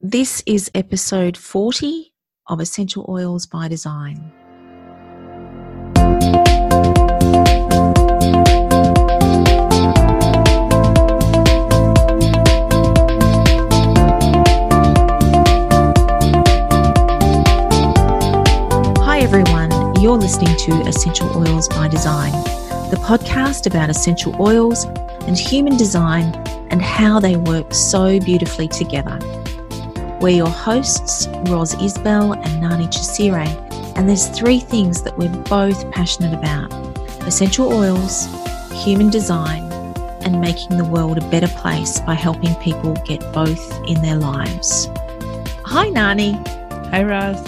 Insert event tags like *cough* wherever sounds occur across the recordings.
This is episode 40 of Essential Oils by Design. Hi, everyone. You're listening to Essential Oils by Design, the podcast about essential oils and human design and how they work so beautifully together. We're your hosts, Roz Isbell and Nani Chisire, and there's three things that we're both passionate about essential oils, human design, and making the world a better place by helping people get both in their lives. Hi, Nani. Hi, Roz.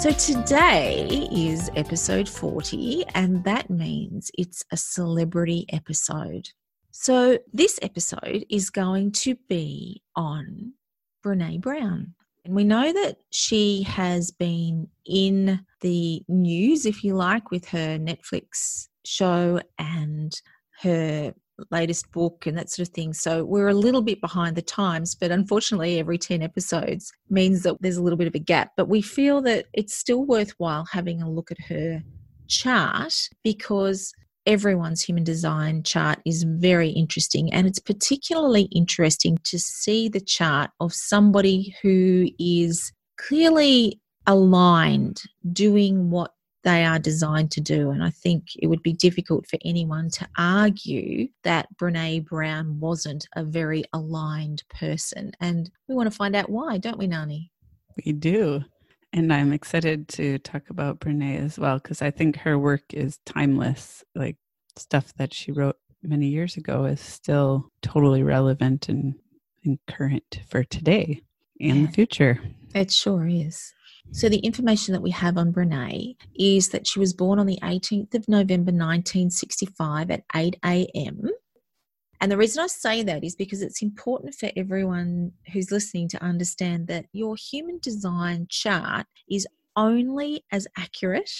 So today is episode 40, and that means it's a celebrity episode. So this episode is going to be on Brene Brown. And we know that she has been in the news, if you like, with her Netflix show and her latest book and that sort of thing. So we're a little bit behind the times, but unfortunately, every 10 episodes means that there's a little bit of a gap. But we feel that it's still worthwhile having a look at her chart because everyone's human design chart is very interesting. And it's particularly interesting to see the chart of somebody who is clearly aligned doing what they are designed to do. And I think it would be difficult for anyone to argue that Brene Brown wasn't a very aligned person. And we want to find out why, don't we, Nani? We do. And I'm excited to talk about Brene as well because I think her work is timeless. Like stuff that she wrote many years ago is still totally relevant and, and current for today and the future. It sure is. So, the information that we have on Brene is that she was born on the 18th of November 1965 at 8 a.m. And the reason I say that is because it's important for everyone who's listening to understand that your human design chart is only as accurate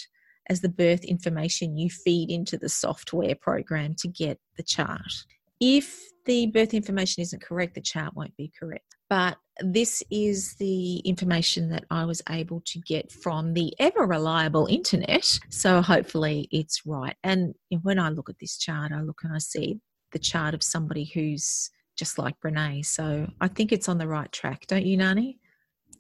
as the birth information you feed into the software program to get the chart. If the birth information isn't correct, the chart won't be correct. But this is the information that I was able to get from the ever reliable internet. So hopefully it's right. And when I look at this chart, I look and I see the chart of somebody who's just like Brene. So I think it's on the right track, don't you, Nani?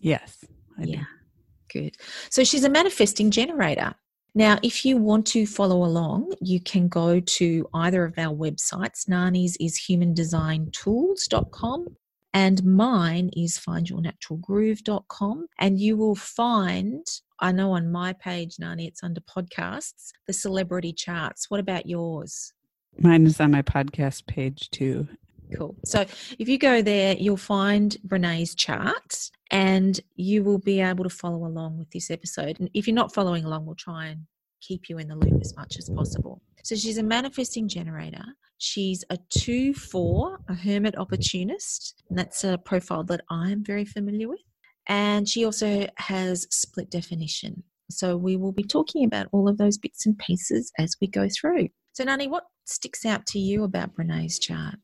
Yes. I yeah. Do. Good. So she's a manifesting generator. Now, if you want to follow along, you can go to either of our websites. Nani's is humandesigntools.com and mine is findyournaturalgroove.com. And you will find, I know on my page, Nani, it's under podcasts, the celebrity charts. What about yours? Mine is on my podcast page too. Cool. So if you go there, you'll find Brene's chart and you will be able to follow along with this episode. And if you're not following along, we'll try and keep you in the loop as much as possible. So she's a manifesting generator. She's a 2 4, a hermit opportunist. And that's a profile that I'm very familiar with. And she also has split definition. So we will be talking about all of those bits and pieces as we go through. So, Nani, what sticks out to you about Brene's chart?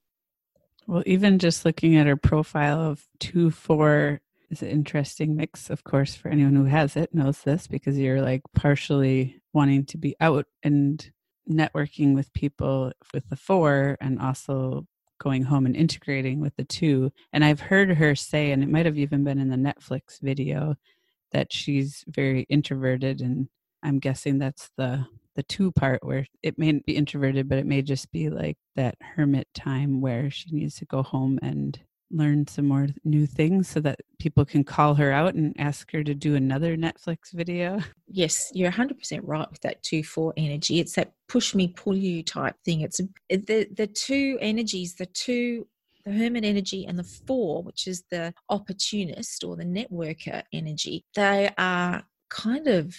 Well, even just looking at her profile of 2 4 is an interesting mix, of course, for anyone who has it knows this because you're like partially wanting to be out and networking with people with the four and also going home and integrating with the two. And I've heard her say, and it might have even been in the Netflix video, that she's very introverted and I'm guessing that's the the two part where it may be introverted, but it may just be like that hermit time where she needs to go home and learn some more new things so that people can call her out and ask her to do another Netflix video? *laughs* Yes, you're 100% right with that 2 4 energy. It's that push me, pull you type thing. It's the, the two energies, the two the hermit energy and the four, which is the opportunist or the networker energy, they are kind of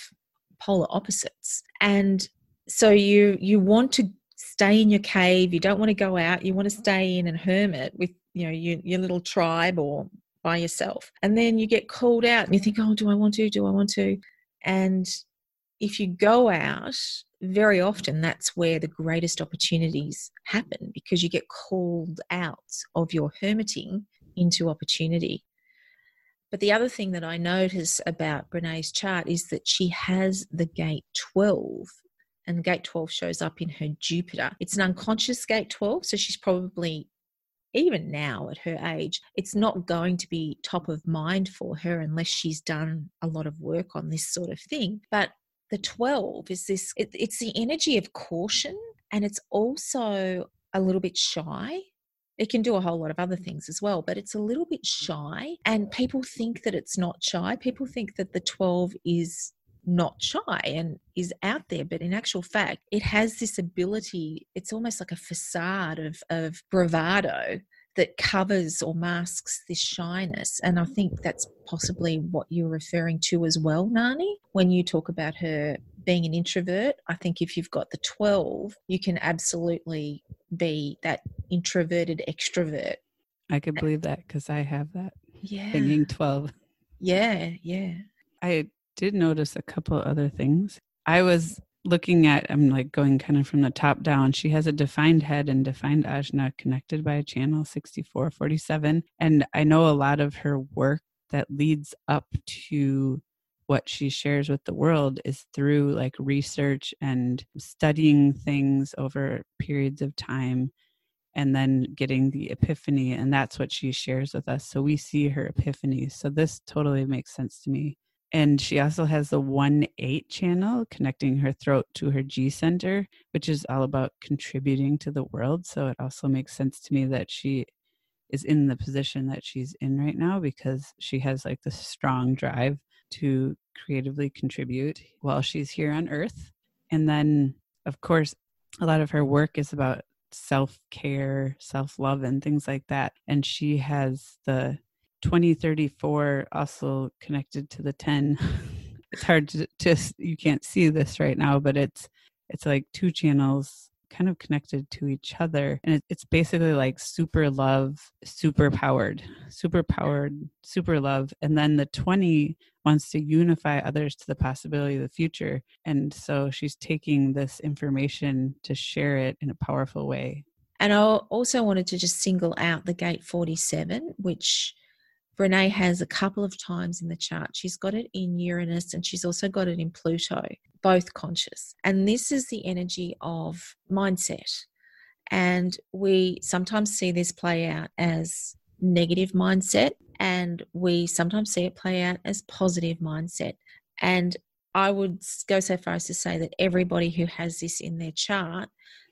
polar opposites. And so you you want to stay in your cave, you don't want to go out, you want to stay in and hermit with you know your, your little tribe or by yourself. And then you get called out and you think oh do i want to? Do i want to? And if you go out very often that's where the greatest opportunities happen because you get called out of your hermiting into opportunity But the other thing that I notice about Brene's chart is that she has the gate 12 and gate 12 shows up in her Jupiter. It's an unconscious gate 12, so she's probably even now at her age, it's not going to be top of mind for her unless she's done a lot of work on this sort of thing. But the 12 is this it, it's the energy of caution and it's also a little bit shy it can do a whole lot of other mm. things as well, but it's a little bit mm. shy. And people think that it's not shy. People think that the 12 is not shy and is out there but in actual fact it has this ability it's almost like a facade of of bravado that covers or masks this shyness and i think that's possibly what you're referring to as well nani when you talk about her being an introvert i think if you've got the 12 you can absolutely be that introverted extrovert i could believe that because i have that yeah thinking 12 yeah yeah i did notice a couple other things. I was looking at, I'm like going kind of from the top down. She has a defined head and defined ajna connected by a channel 6447. And I know a lot of her work that leads up to what she shares with the world is through like research and studying things over periods of time and then getting the epiphany and that's what she shares with us so we see her epiphany so this totally makes sense to me and she also has the 1 8 channel connecting her throat to her G center, which is all about contributing to the world. So it also makes sense to me that she is in the position that she's in right now because she has like this strong drive to creatively contribute while she's here on earth. And then, of course, a lot of her work is about self care, self love, and things like that. And she has the 2034 also connected to the 10 *laughs* it's hard to just you can't see this right now but it's it's like two channels kind of connected to each other and it, it's basically like super love super powered super powered super love and then the 20 wants to unify others to the possibility of the future and so she's taking this information to share it in a powerful way. And i also wanted to just single out the gate 47 which Brene has a couple of times in the chart. She's got it in Uranus and she's also got it in Pluto, both conscious. And this is the energy of mindset. And we sometimes see this play out as negative mindset, and we sometimes see it play out as positive mindset. And I would go so far as to say that everybody who has this in their chart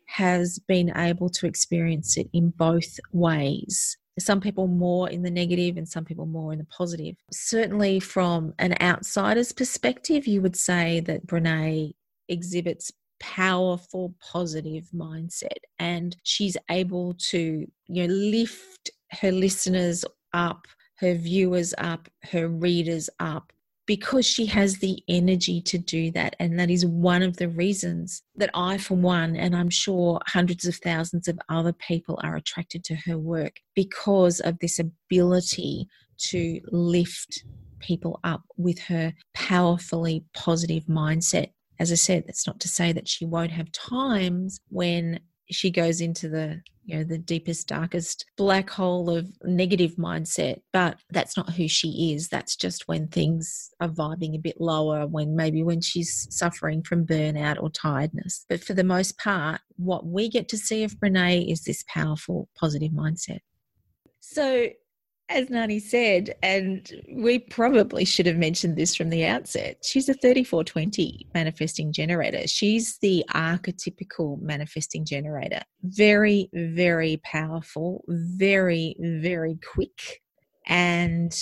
has been able to experience it in both ways some people more in the negative and some people more in the positive. Certainly, from an outsider's perspective, you would say that Brene exhibits powerful positive mindset and she's able to you know lift her listeners up her viewers up her readers up because she has the energy to do that. And that is one of the reasons that I, for one, and I'm sure hundreds of thousands of other people are attracted to her work because of this ability to lift people up with her powerfully positive mindset. As I said, that's not to say that she won't have times when she goes into the you know the deepest darkest black hole of negative mindset but that's not who she is. That's just when things are vibing a bit lower when maybe when she's suffering from burnout or tiredness. But for the most part what we get to see of Brene is this powerful positive mindset. So as Nani said, and we probably should have mentioned this from the outset, she's a 3420 manifesting generator. She's the archetypical manifesting generator. Very, very powerful, very, very quick, and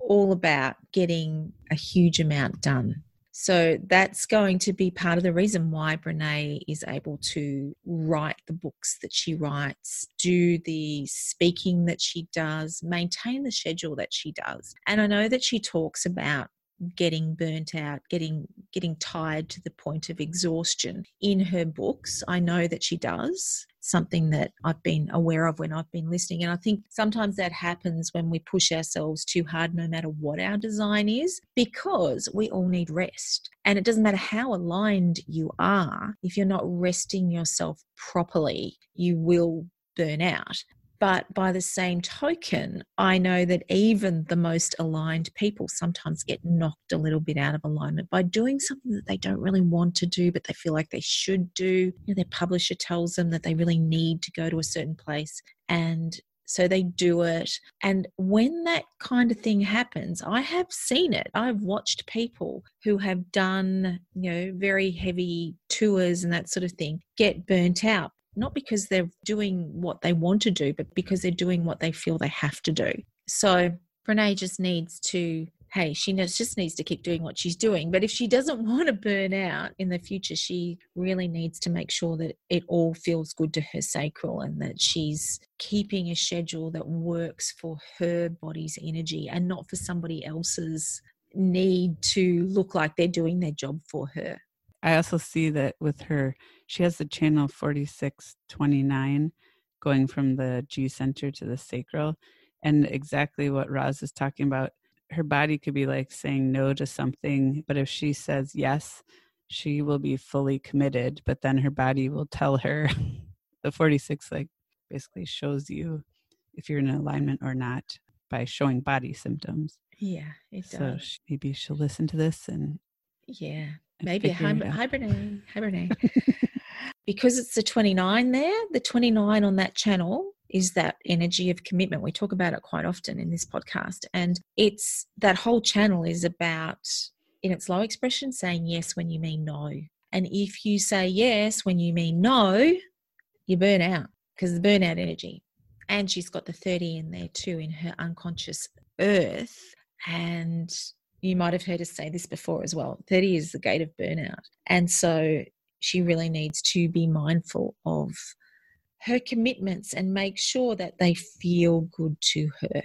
all about getting a huge amount done. So that's going to be part of the reason why Brene is able to write the books that she writes, do the speaking that she does, maintain the schedule that she does. And I know that she talks about getting burnt out getting getting tired to the point of exhaustion in her books i know that she does something that I've been aware of when I've been listening. And I think sometimes that happens when we push ourselves too hard, no matter what our design is, because we all need rest. And it doesn't matter how aligned you are, if you're not resting yourself properly, you will burn out. But by the same token, I know that even the most aligned people sometimes get knocked a little bit out of alignment by doing something that they don't really want to do, but they feel like they should do. You know, their publisher tells them that they really need to go to a certain place. And so they do it. And when that kind of thing happens, I have seen it. I've watched people who have done, you know, very heavy tours and that sort of thing get burnt out. Not because they're doing what they want to do, but because they're doing what they feel they have to do. So Brene just needs to hey, she just needs to keep doing what she's doing. But if she doesn't *laughs* want to burn out in the future, she really needs to make sure that it all feels good to her sacral and that she's keeping a schedule that works for her body's energy and not for somebody else's need to look like they're doing their job for her. I also see that with her, she has the channel 4629 going from the G center to the sacral. And exactly what Roz is talking about her body could be like saying no to something, but if she says yes, she will be fully committed, but then her body will tell her *laughs* the 46 like basically shows you if you're in alignment or not by showing body symptoms. Yeah, it so does. maybe she'll listen to this and yeah, maybe hibernate, hibernate. *laughs* because it's the 29 there, the 29 on that channel is that energy of commitment. We talk about it quite often in this podcast. And it's that whole channel is about, in its low expression, saying yes when you mean no. And if you say yes when you mean no, you burn out because the burnout energy. And she's got the 30 in there too in her unconscious earth. And you might have heard us say this before as well 30 is the gate of burnout. And so she really needs to be mindful of her commitments and make sure that they feel good to her.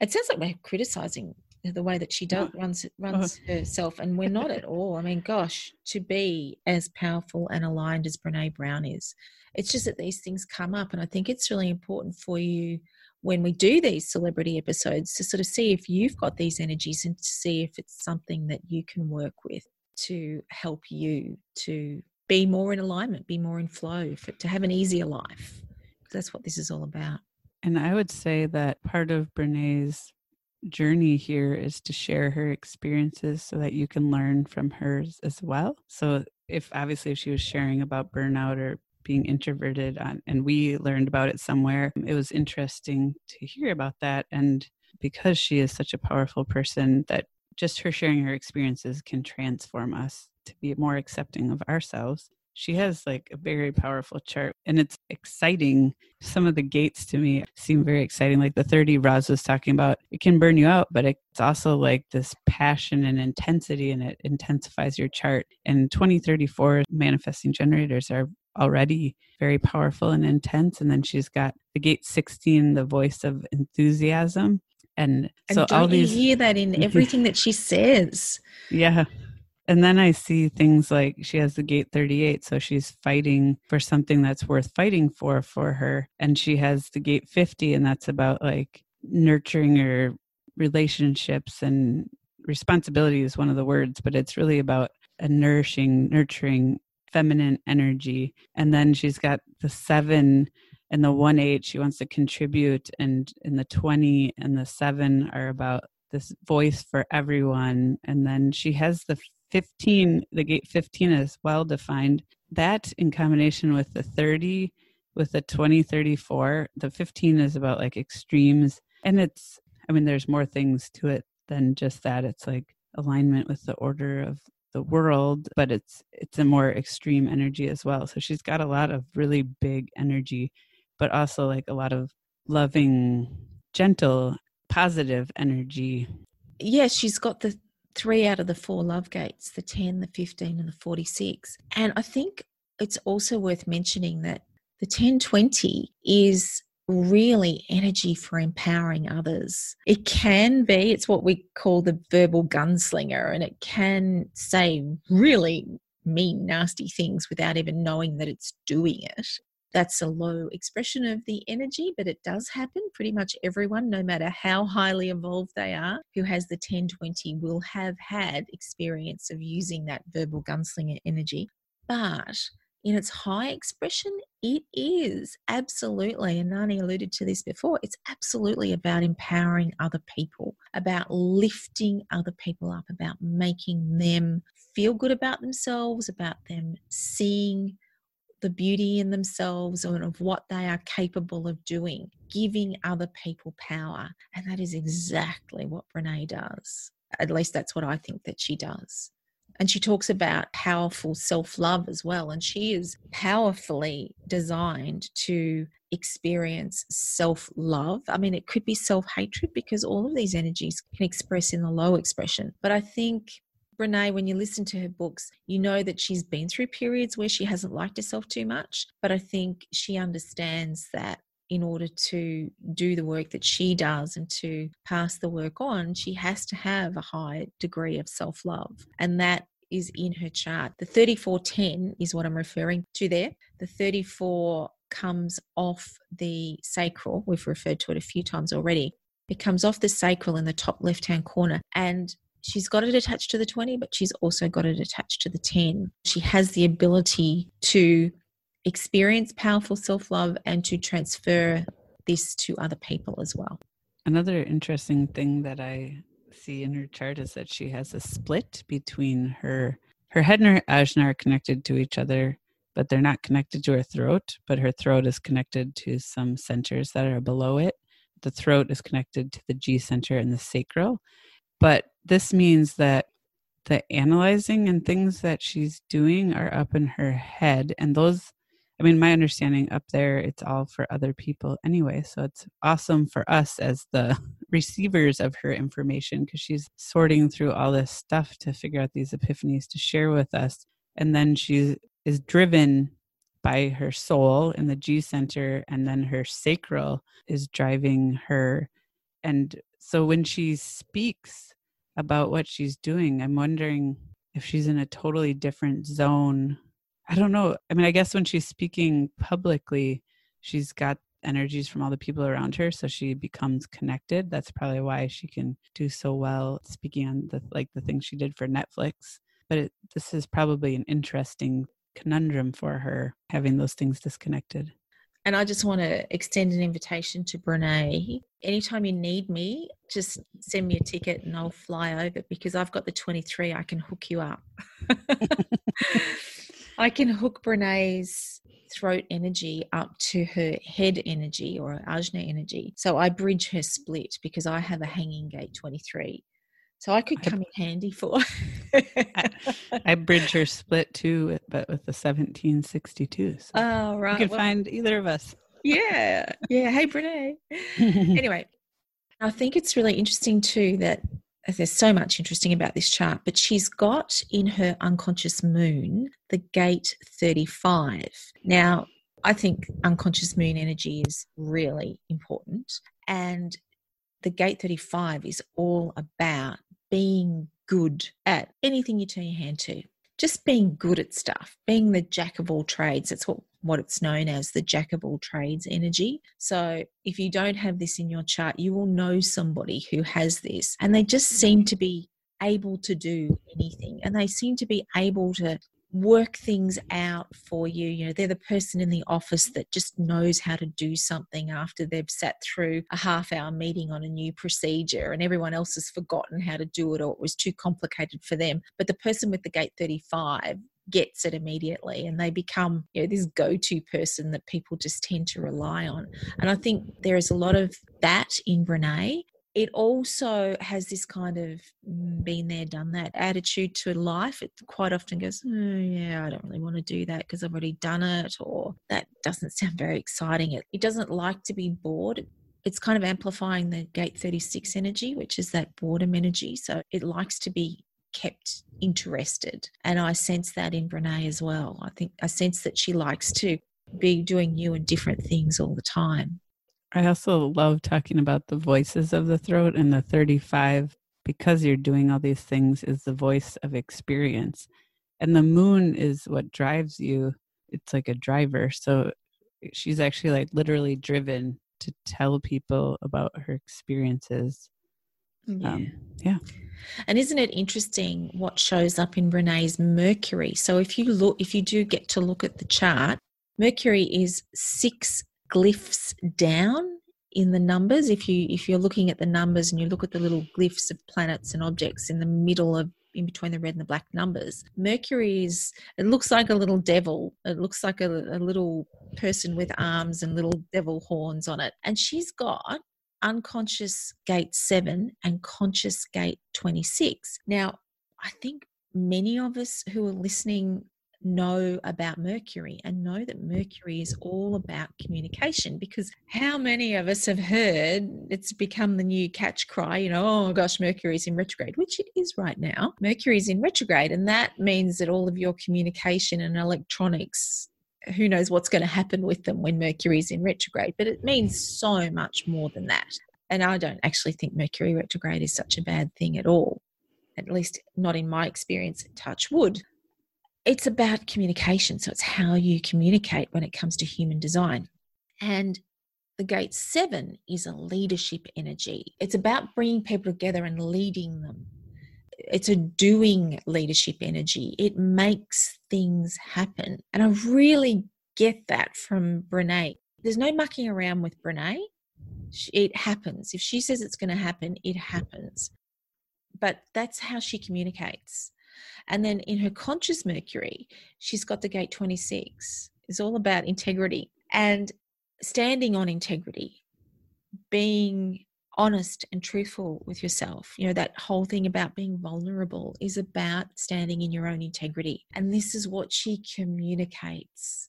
It sounds like we're criticizing the way that she does runs runs uh-huh. herself, and we're not at all. I mean, gosh, to be as powerful and aligned as Brene Brown is, it's just that these things come up, and I think it's really important for you when we do these celebrity episodes to sort of see if you've got these energies and to see if it's something that you can work with to help you to be more in alignment, be more in flow, for, to have an easier life. That's what this is all about. And I would say that part of Brene's journey here is to share her experiences so that you can learn from hers as well. So if obviously if she was sharing about burnout or being introverted on, and we learned about it somewhere, it was interesting to hear about that and because she is such a powerful person that just her sharing her experiences can transform us to be more accepting of ourselves. She has like a very powerful chart and it's exciting. Some of the gates to me seem very exciting. Like the 30 Roz was talking about, it can burn you out, but it's also like this passion and intensity and it intensifies your chart. And 2034 manifesting generators are already very powerful and intense. And then she's got the gate 16, the voice of enthusiasm. And, and so all these hear that in *laughs* everything that she says. Yeah and then I see things like she has the gate 38, so she's fighting for something that's worth fighting for for her. And she has the gate 50, and that's about like nurturing her relationships and responsibility is one of the words, but it's really about a nourishing, nurturing feminine energy. And then she's got the seven and the one eight, she wants to contribute, and in the 20 and the seven are about this voice for everyone. And then she has the 15, the gate 15 is well defined. That in combination with the 30, with the 2034, the 15 is about like extremes. And it's, I mean, there's more things to it than just that. It's like alignment with the order of the world, but it's it's a more extreme energy as well. So she's got a lot of really big energy, but also like a lot of loving, gentle, positive energy. Yes, she's got the three out of the four love gates the 10, the 15, and the 46. And I think it's also worth mentioning that the 1020 is really energy for empowering others. It can be, it's what we call the verbal gunslinger, and it can say really mean, nasty things without even knowing that it's doing it that's a low expression of the energy, but it does happen. Pretty much everyone, no matter how highly evolved they are, who has the 1020 will have had experience of using that verbal gunslinger energy. But in its high expression, it is absolutely, and Nani alluded to this before, it's absolutely about empowering other people, about lifting other people up, about making them feel good about themselves, about them seeing the beauty in themselves and of what they are capable of doing, giving other people power. And that is exactly what Brene does. At least that's what I think that she does. And she talks about powerful self love as well. And she is powerfully designed to experience self love. I mean, it could be self hatred because all of these energies can express in the low expression. But I think Brene, when you listen to her books, you know that she's been through periods where she hasn't liked herself too much. But I think she understands that in order to do the work that she does and to pass the work on, she has to have a high degree of self love. And that is in her chart. The 3410 is what I'm referring to there. The 34 comes off the sacral. We've referred to it a few times already. It comes off the sacral in the top left hand corner. And she's got it attached to the 20, but she's also got it attached to the 10. She has the ability to experience powerful self love and to transfer this to other people as well. Another interesting thing that I see in her chart is that she has a split between her her head and her ajna are connected to each other, but they're not connected to her throat. But her throat is connected to some centers that are below it. The throat is connected to the G center and the sacral. But this means that the analyzing and things that she's doing are up in her head, and those I mean, my understanding up there, it's all for other people anyway. So it's awesome for us as the *laughs* receivers of her information because she's sorting through all this stuff to figure out these epiphanies to share with us. And then she is driven by her soul in the G center, and then her sacral is driving her. And so when she speaks about what she's doing, I'm wondering if she's in a totally different zone I don't know. I mean, I guess when she's speaking publicly, she's got energies from all the people around her so she becomes connected that's probably why she can do so well speaking on the like the things she did for netflix but it, this is probably an interesting conundrum for her having those things disconnected and I just want to extend an invitation to Brene. Anytime you need me, just send me a ticket and I'll fly over because I've got the 23. I can hook you up. *laughs* *laughs* I can hook Brene's throat energy up to her head energy or ajna energy. So I bridge her split because I have a hanging gate 23. So I could come in handy for. I, I, bridge her split too, but with the 1762. So oh, right. You can well, find either of us. Yeah. Yeah. Hey, Brene. *laughs* anyway, I think it's really interesting too that there's so much interesting about this chart, but she's got in her unconscious moon the gate 35. Now, I think unconscious moon energy is really important. And the gate 35 is all about being good at anything you turn your hand to. Just being good at stuff, being the jack of all trades. That's what what it's known as the jack of all trades energy. So if you don't have this in your chart, you will know somebody who has this and they just seem to be able to do anything and they seem to be able to work things out for you. You know, they're the person in the office that just knows how to do something after they've sat through a half hour meeting on a new procedure and everyone else has forgotten how to do it or it was too complicated for them. But the person with the gate 35 gets it immediately and they become you know this go-to person that people just tend to rely on and i think there is a lot of that in brene it also has this kind of mm, been there done that attitude to life it quite often goes oh, yeah i don't really want to do that because i've already done it or that doesn't sound very exciting it, it doesn't like to be bored it's kind of amplifying the gate 36 energy which is that boredom energy so it likes to be kept interested. And I sense that in Brene as well. I think I sense that she likes to be doing new and different things all the time. I also love talking about the voices of the throat and the 35 because you're doing all these things is the voice of experience. And the moon is what drives you. It's like a driver. So she's actually like literally driven to tell people about her experiences. Yeah. Um, yeah. And isn't it interesting what shows up in Brene's Mercury? So if you look, if you do get to look at the chart, Mercury is six glyphs down in the numbers. If you if you're looking at the numbers and you look at the little glyphs of planets and objects in the middle of in between the red and the black numbers. Mercury is, it looks like a little devil. It looks like a, a little person with arms and little devil horns on it. And she's got unconscious gate 7 and conscious gate 26. Now, I think many of us who are listening know about Mercury and know that Mercury is all about communication because how many of us have heard it's become the new catch cry, you know, oh gosh, Mercury's in retrograde, which it is right now. Mercury's in retrograde, and that means that all of your communication and electronics who knows what's going to happen with them when Mercury's in retrograde, but it means so much more than that. And I don't actually think Mercury retrograde is such a bad thing at all, at least not in my experience, touch wood. It's about communication. So it's how you communicate when it comes to human design. And the gate seven is a leadership energy. It's about bringing people together and leading them it's a doing leadership energy. It makes things happen. And I really get that from Brene. There's no mucking around with Brene. It happens. If she says it's going to happen, it happens. But that's how she communicates. And then in her conscious Mercury, she's got the gate 26. It's all about integrity and standing on integrity, being honest and truthful with yourself. You know, that whole thing about being vulnerable is about standing in your own integrity. And this is what she communicates.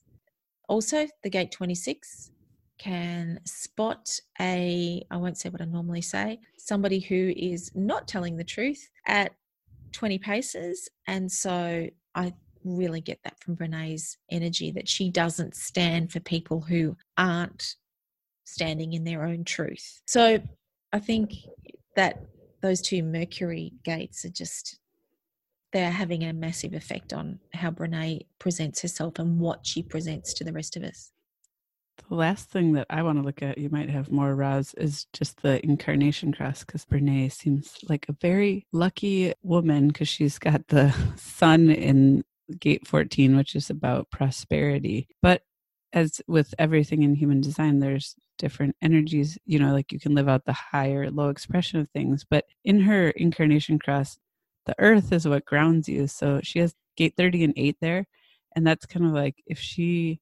Also, the gate 26 can spot a, I won't say what I normally say, somebody who is not telling the truth at 20 paces. And so I really get that from Brene's energy that she doesn't stand for people who aren't standing in their own truth. So I think that those two Mercury gates are just they're having a massive effect on how Brene presents herself and what she presents to the rest of us. The last thing that I want to look at, you might have more Roz, is just the incarnation cross because Brene seems like a very lucky woman because she's got the *laughs* sun in gate 14, which is about prosperity. But as with everything in human design, there's different energies, you know, like you can live out the high or low expression of things. But in her incarnation cross, the earth is what grounds you. So she has gate 30 and 8 there. And that's kind of like if she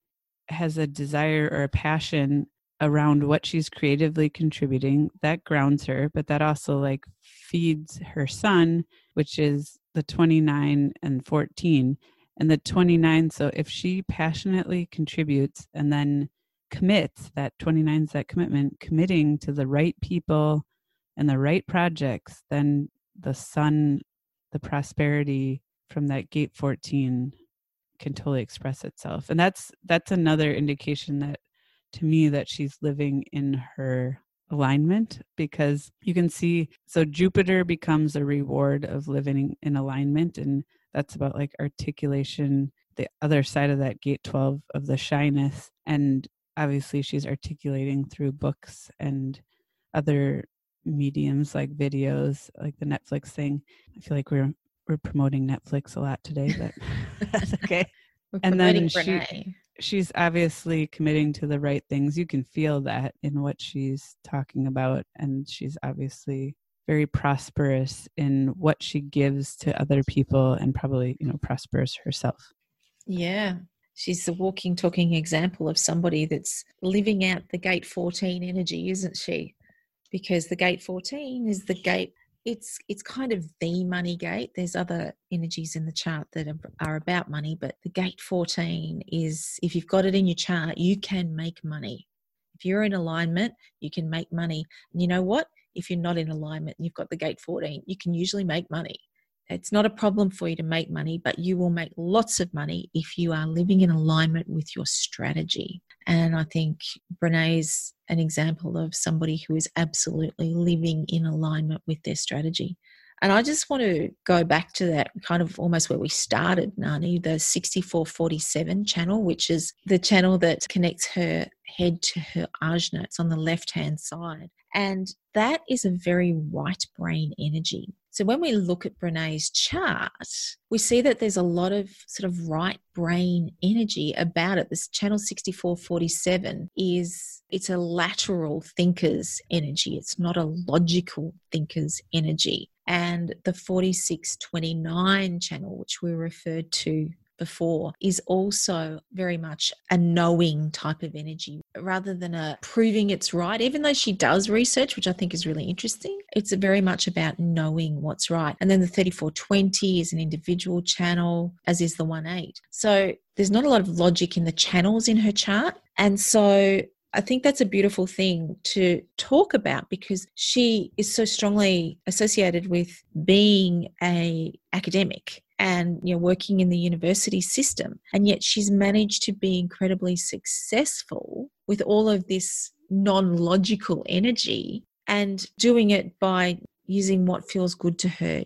has a desire or a passion around what she's creatively contributing, that grounds her. But that also like feeds her sun which is the 29 and 14 and the 29 so if she passionately contributes and then commits that 29 is that commitment committing to the right people and the right projects then the sun the prosperity from that gate 14 can totally express itself and that's that's another indication that to me that she's living in her alignment because you can see so jupiter becomes a reward of living in alignment and that's about like articulation the other side of that gate 12 of the shyness and obviously she's articulating through books and other mediums like videos like the netflix thing. I feel like we're we're promoting netflix a lot today but *laughs* that's okay and then she, she's obviously committing to the right things you can feel that in what she's talking about and she's obviously very prosperous in what she gives to other people and probably, you know, prosperous herself. Yeah. She's the walking, talking example of somebody that's living out the gate 14 energy, isn't she? Because the gate 14 is the gate it's it's kind of the money gate there's other energies in the chart that are, about money but the gate 14 is if you've got it in your chart you can make money if you're in alignment you can make money and you know what if you're not in alignment and you've got the gate 14, you can usually make money. It's not a problem for you to make money, but you will make lots of money if you are living in alignment with your strategy. And I think Brene's an example of somebody who is absolutely living in alignment with their strategy. And I just want to go back to that kind of almost where we started, Nani, the 6447 channel, which is the channel that connects her head to her ajna. It's on the left hand side. And that is a very right brain energy. So when we look at Brene's chart, we see that there's a lot of sort of right brain energy about it. This channel 6447 is it's a lateral thinker's energy. It's not a logical thinker's energy. And the 4629 channel, which we referred to before is also very much a knowing type of energy rather than a proving it's right. Even though she does research, which I think is really interesting, it's very much about knowing what's right. And then the 3420 is an individual channel, as is the 1 8. So there's not a lot of logic in the channels in her chart. And so I think that's a beautiful thing to talk about because she is so strongly associated with being a academic and you know working in the university system and yet she's managed to be incredibly successful with all of this non-logical energy and doing it by using what feels good to her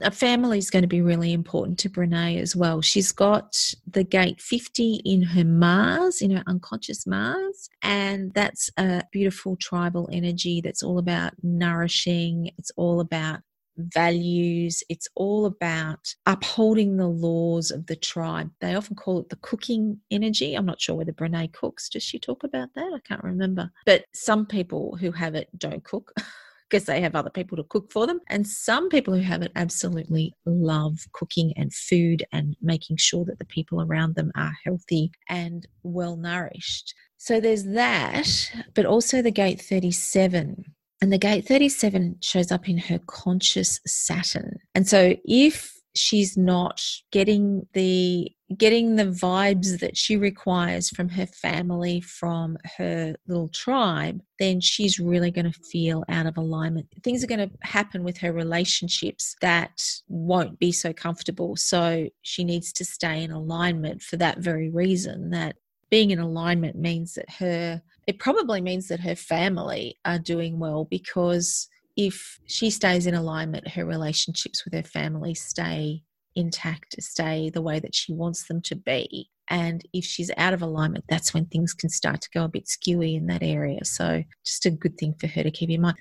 a family is going to be really important to Brene as well. She's got the gate 50 in her Mars, in her unconscious Mars, and that's a beautiful tribal energy that's all about nourishing, it's all about values. It's all about upholding the laws of the tribe. They often call it the cooking energy. I'm not sure whether Brene cooks. Does she talk about that? I can't remember. But some people who have it don't cook. *laughs* because they have other people to cook for them. And some people who have it absolutely love cooking and food and making sure that the people around them are healthy and well nourished. So there's that, but also the gate 37 and the gate 37 shows up in her conscious Saturn. And so if she's not getting the getting the vibes that she requires from her family from her little tribe then she's really going to feel out of alignment things are going to happen with her relationships that won't be so comfortable so she needs to stay in alignment for that very reason that being in alignment means that her it probably means that her family are doing well because if she stays in alignment, her relationships with her family stay intact, stay the way that she wants them to be. And if she's out of alignment, that's when things can start to go a bit skewy in that area. So, just a good thing for her to keep in mind.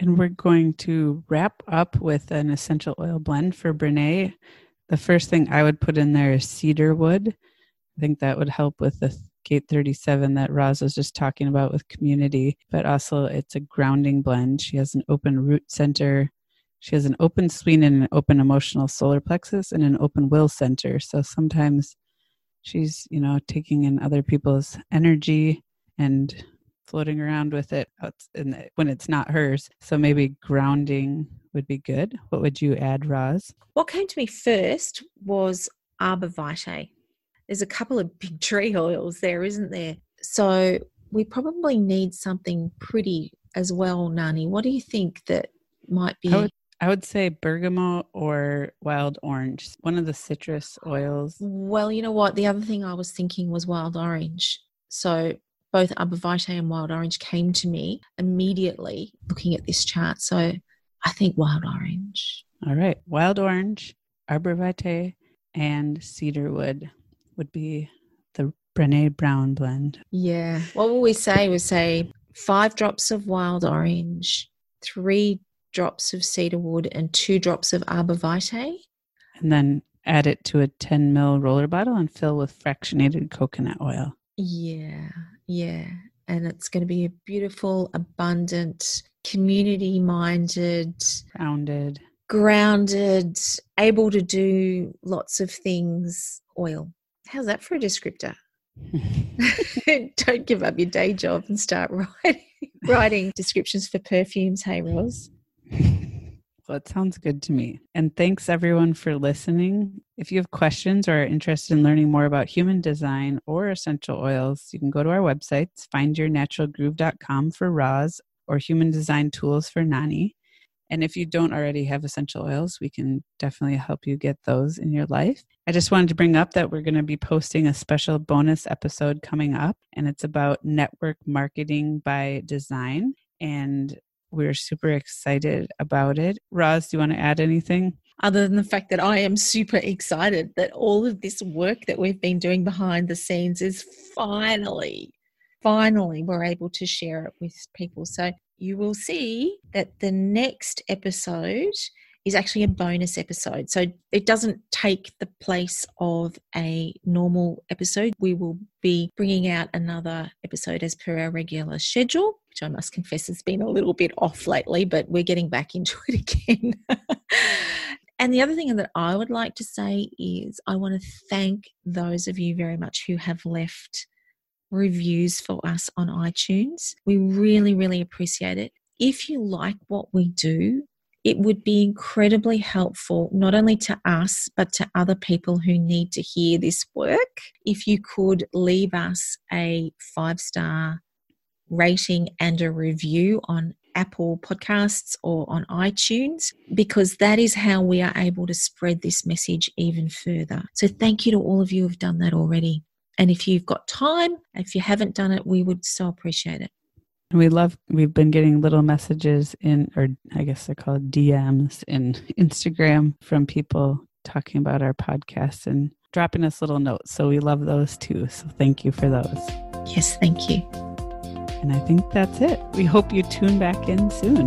And we're going to wrap up with an essential oil blend for Brene. The first thing I would put in there is cedar wood. I think that would help with the Gate 37 that Roz was just talking about with community, but also it's a grounding blend. She has an open root center. She has an open spleen and an open emotional solar plexus and an open will center. So sometimes she's, you know, taking in other people's energy and floating around with it when it's not hers. So maybe grounding would be good. What would you add, Roz? What came to me first was arbor vitae there's a couple of big *laughs* tree oils there, isn't there? So we probably need something pretty as well, Nani. What do you think that might be? I would, I would say bergamot or wild orange, one of the citrus oils. Well, you know what? The other thing I was thinking was wild orange. So both arbor vitae and wild orange came to me immediately looking at this chart. So I think wild orange. All right. Wild orange, arbor vitae, and cedarwood would be the Brene Brown blend. Yeah. What will we say? We say five drops of wild orange, three drops of cedarwood, and two drops of arbor vitae. And then add it to a 10 ml roller bottle and fill with fractionated coconut oil. Yeah. Yeah. And it's going to be a beautiful, abundant, community minded, grounded, grounded, able to do lots of things oil. How's that for a descriptor? *laughs* *laughs* Don't give up your day job and start writing, writing descriptions for perfumes. Hey, Roz. Well, it sounds good to me. And thanks everyone for listening. If you have questions or are interested in learning more about human design or essential oils, you can go to our websites, findyournaturalgroove.com for Roz or human design tools for Nani. And if you don't already have essential oils, we can definitely help you get those in your life. I just wanted to bring up that we're going to be posting a special bonus episode coming up, and it's about network marketing by design. And we're super excited about it. Roz, do you want to add anything? Other than the fact that I am super excited that all of this work that we've been doing behind the scenes is finally, finally, we're able to share it with people. So you will see that the next episode is actually a bonus episode. So it doesn't take the place of a normal episode. We will be bringing out another episode as per our regular schedule, which I must confess has been a little bit off lately, but we're getting back *laughs* into it again. *laughs* And the other thing that I would like to say is I want to thank those of you very much who have left reviews for us on iTunes. We really, really appreciate it. If you like what we do, it would be incredibly helpful, not only to us, but to other people who need to hear this work. If you could leave us a five star rating and a review on Apple Podcasts or on iTunes because that is how we are able to spread this message even further. So, thank you to all of you who've done that already. And if you've got time, if you haven't done it, we would so appreciate it. We love, we've been getting little messages in, or I guess they're called DMs in *laughs* Instagram from people talking about our podcast and dropping us little notes. So we love those too. So thank you for those. Yes, thank you. And I think that's it. We hope you tune back in soon.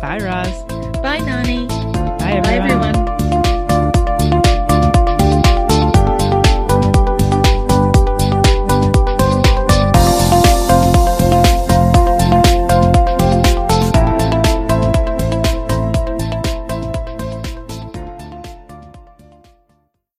Bye, Roz. Bye, Nani. Bye, everyone. Bye, everyone.